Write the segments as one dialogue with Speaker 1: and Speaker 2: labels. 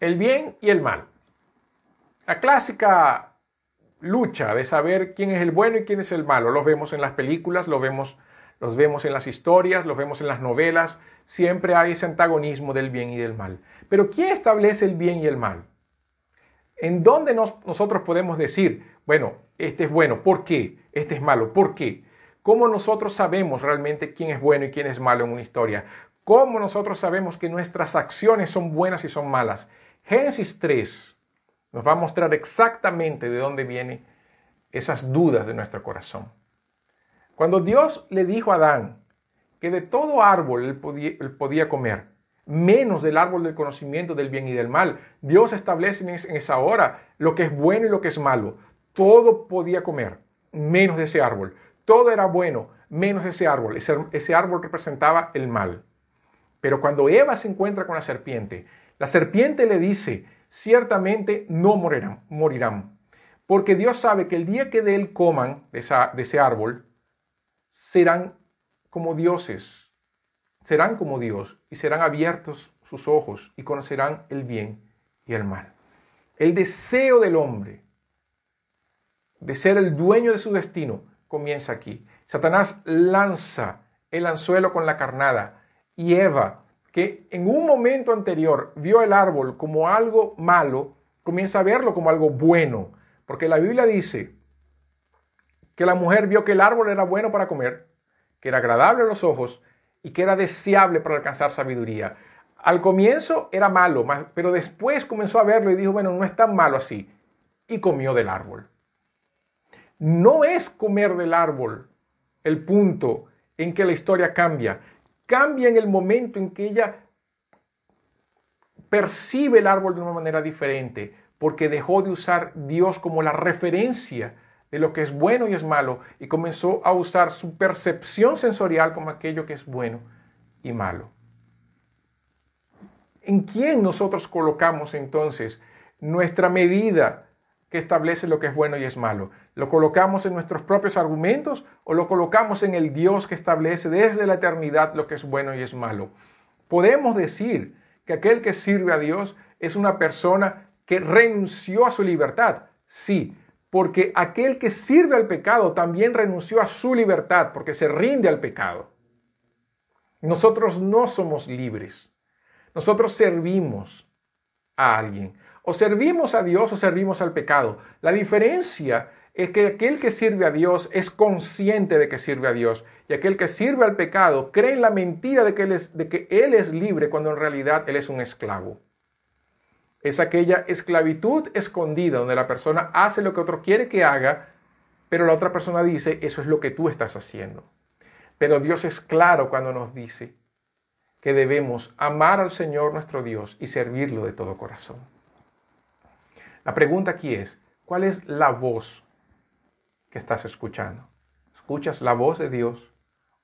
Speaker 1: el bien y el mal. La clásica lucha de saber quién es el bueno y quién es el malo. Los vemos en las películas, los vemos, los vemos en las historias, los vemos en las novelas. Siempre hay ese antagonismo del bien y del mal. Pero ¿quién establece el bien y el mal? ¿En dónde nosotros podemos decir, bueno, este es bueno, ¿por qué? Este es malo, ¿por qué? ¿Cómo nosotros sabemos realmente quién es bueno y quién es malo en una historia? ¿Cómo nosotros sabemos que nuestras acciones son buenas y son malas? Génesis 3 nos va a mostrar exactamente de dónde vienen esas dudas de nuestro corazón. Cuando Dios le dijo a Adán que de todo árbol él podía, comer, menos del árbol del conocimiento del bien y del mal, Dios establece en esa hora lo que es bueno y lo que es malo. Todo podía comer, menos de ese árbol. Todo era bueno, menos ese árbol. Ese árbol representaba el mal. Pero cuando Eva se encuentra con la serpiente, la serpiente le dice, ciertamente no morirán, morirán. Porque Dios sabe que el día que de él coman, de, de ese árbol, serán como dioses, serán como Dios y serán abiertos sus ojos y conocerán el bien y el mal. El deseo del hombre de ser el dueño de su destino comienza aquí. Satanás lanza el anzuelo con la carnada y Eva que en un momento anterior vio el árbol como algo malo, comienza a verlo como algo bueno. Porque la Biblia dice que la mujer vio que el árbol era bueno para comer, que era agradable a los ojos y que era deseable para alcanzar sabiduría. Al comienzo era malo, pero después comenzó a verlo y dijo, bueno, no es tan malo así. Y comió del árbol. No es comer del árbol el punto en que la historia cambia, cambia en el momento en que ella percibe el árbol de una manera diferente, porque dejó de usar Dios como la referencia de lo que es bueno y es malo, y comenzó a usar su percepción sensorial como aquello que es bueno y malo. ¿En quién nosotros colocamos entonces nuestra medida que establece lo que es bueno y es malo? ¿Lo colocamos en nuestros propios argumentos o lo colocamos en el Dios que establece desde la eternidad lo que es bueno y es malo? Podemos decir que aquel que sirve a Dios es una persona que renunció a su libertad. Sí, porque aquel que sirve al pecado también renunció a su libertad porque se rinde al pecado. Nosotros no somos libres. Nosotros servimos a alguien. O servimos a Dios o servimos al pecado. La diferencia es que aquel que sirve a Dios es consciente de que sirve a Dios. Y aquel que sirve al pecado cree en la mentira de que él es, de que él es libre cuando en realidad él es un esclavo. Es aquella esclavitud escondida donde la persona hace lo que otro quiere que haga, pero la otra persona dice, eso es lo que tú estás haciendo. Pero Dios es claro cuando nos dice que debemos amar al Señor nuestro Dios y servirlo de todo corazón. La pregunta aquí es, ¿cuál es la voz que estás escuchando? ¿Escuchas la voz de Dios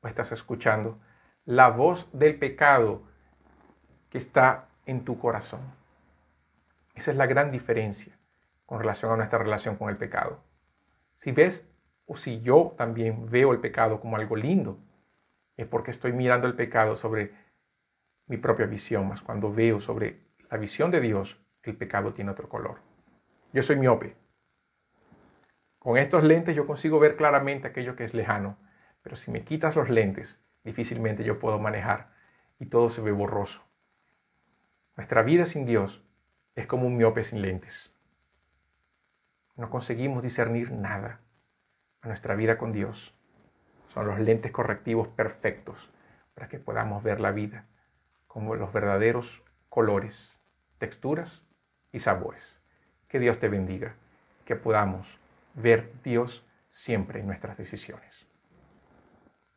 Speaker 1: o estás escuchando la voz del pecado que está en tu corazón? Esa es la gran diferencia con relación a nuestra relación con el pecado. Si ves o si yo también veo el pecado como algo lindo, es porque estoy mirando el pecado sobre mi propia visión, más cuando veo sobre la visión de Dios, el pecado tiene otro color. Yo soy miope. Con estos lentes yo consigo ver claramente aquello que es lejano, pero si me quitas los lentes, difícilmente yo puedo manejar y todo se ve borroso. Nuestra vida sin Dios es como un miope sin lentes. No conseguimos discernir nada. Nuestra vida con Dios son los lentes correctivos perfectos para que podamos ver la vida como los verdaderos colores, texturas y sabores. Que Dios te bendiga, que podamos ver Dios siempre en nuestras decisiones.